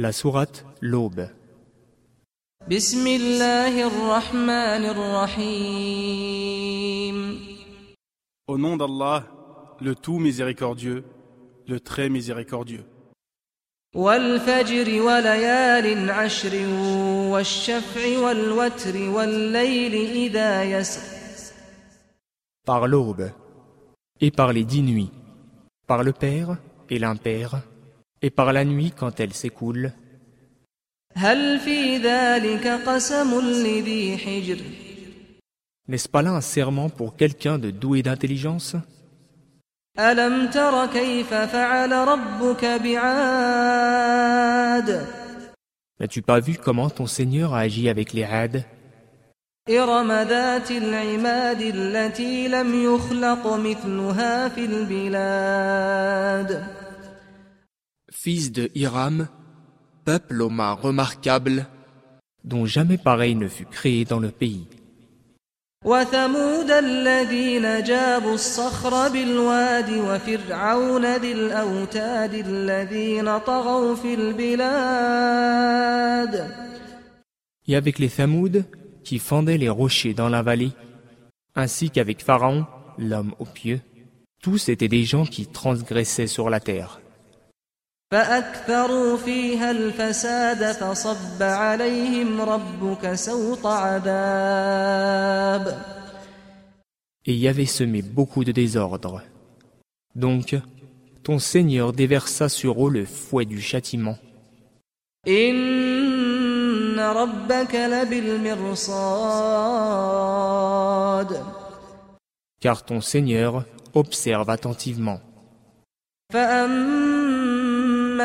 La sourate L'aube. Au nom d'Allah, le tout miséricordieux, le très miséricordieux. Par l'aube et par les dix nuits, par le Père et l'impère, et par la nuit quand elle s'écoule, هل في ذلك قسم لذي حجر n'est-ce pas là un serment pour quelqu'un de doué d'intelligence ألم تر كيف فعل ربك بعاد N'as-tu pas vu comment ton Seigneur a agi avec les Had, إرم ذات العماد التي لم يخلق مثلها في البلاد fils de Hiram, peuple aux mains remarquables, dont jamais pareil ne fut créé dans le pays. Et avec les Thamouds qui fendaient les rochers dans la vallée, ainsi qu'avec Pharaon, l'homme aux pieux, tous étaient des gens qui transgressaient sur la terre. فأكثروا فيها الفساد فصب عليهم ربك سوط عذاب Et y avait semé beaucoup de désordre. Donc, ton Seigneur déversa sur eux le fouet du châtiment. إن ربك لبالمرصاد Car ton Seigneur observe attentivement. فأما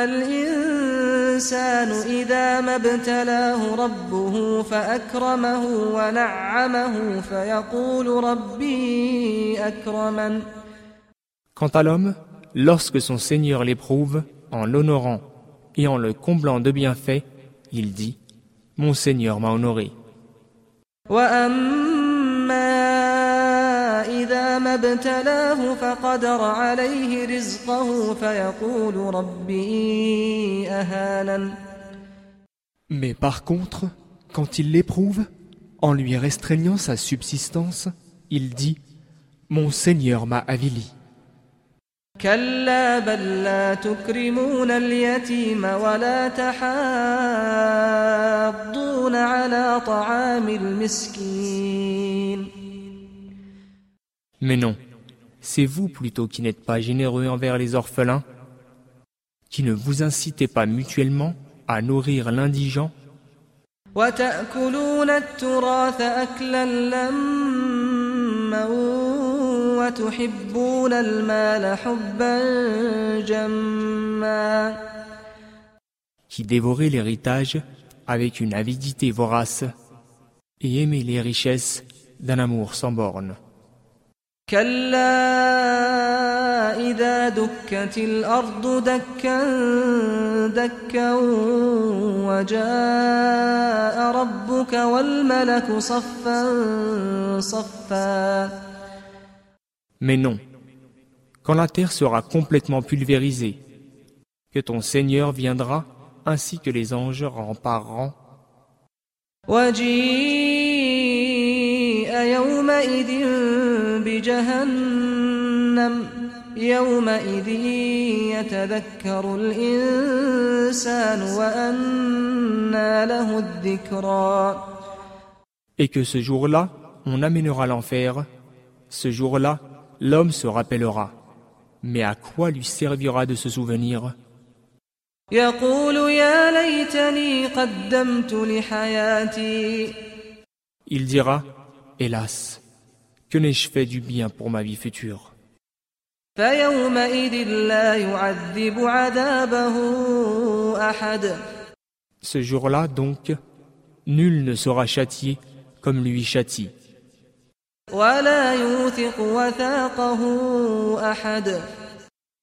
الإنسان إذا ما ابتلاه ربه فأكرمه ونعمه فيقول ربي أكرمن Quant à l'homme, lorsque son Seigneur l'éprouve, en l'honorant et en le comblant de bienfaits, il dit Mon Seigneur m'a honoré. وأما إذا ما ابتلاه فقدر عليه رزقه فيقول ربي أهانن Mais par contre, quand il l'éprouve, en lui restreignant sa subsistance, il dit Mon Seigneur m'a avili. كلا بل لا تكرمون اليتيم ولا تحاضون على طعام المسكين Mais non, c'est vous plutôt qui n'êtes pas généreux envers les orphelins, qui ne vous incitez pas mutuellement à nourrir l'indigent. qui dévorez l'héritage avec une avidité vorace et aimez les richesses d'un amour sans bornes. كلا إذا دكت الأرض دكا دكا وجاء ربك والملك صفا صفا Mais non, quand la terre sera complètement pulvérisée, que ton Seigneur viendra ainsi que les anges rang par rang, وجيء يومئذ بجهنم يومئذ يتذكر الإنسان وأنى له الذكرى et que ce jour-là, on amènera l'enfer, ce jour-là, l'homme se rappellera. Mais à quoi lui servira de se souvenir يقول يا ليتني قدمت لحياتي Il dira, hélas, que n'ai-je fait du bien pour ma vie future فيومئذ لا يعذب عذابه أحد Ce jour-là, donc, nul ne sera châtié comme lui châtie, ولا يوثق وثاقه أحد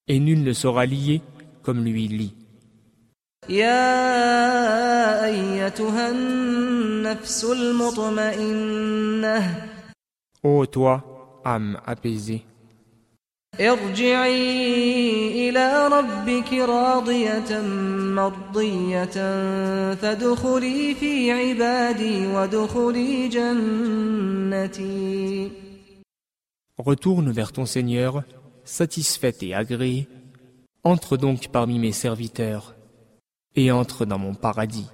et nul ne sera lié comme lui lie. يا أيتها النفس المطمئنة Ô toi, âme apaisée, ارجعي إلى ربك راضية مرضية فادخلي في عبادي وادخلي جنتي Retourne vers ton Seigneur, satisfaite et agréée. Entre donc parmi mes serviteurs et entre dans mon paradis.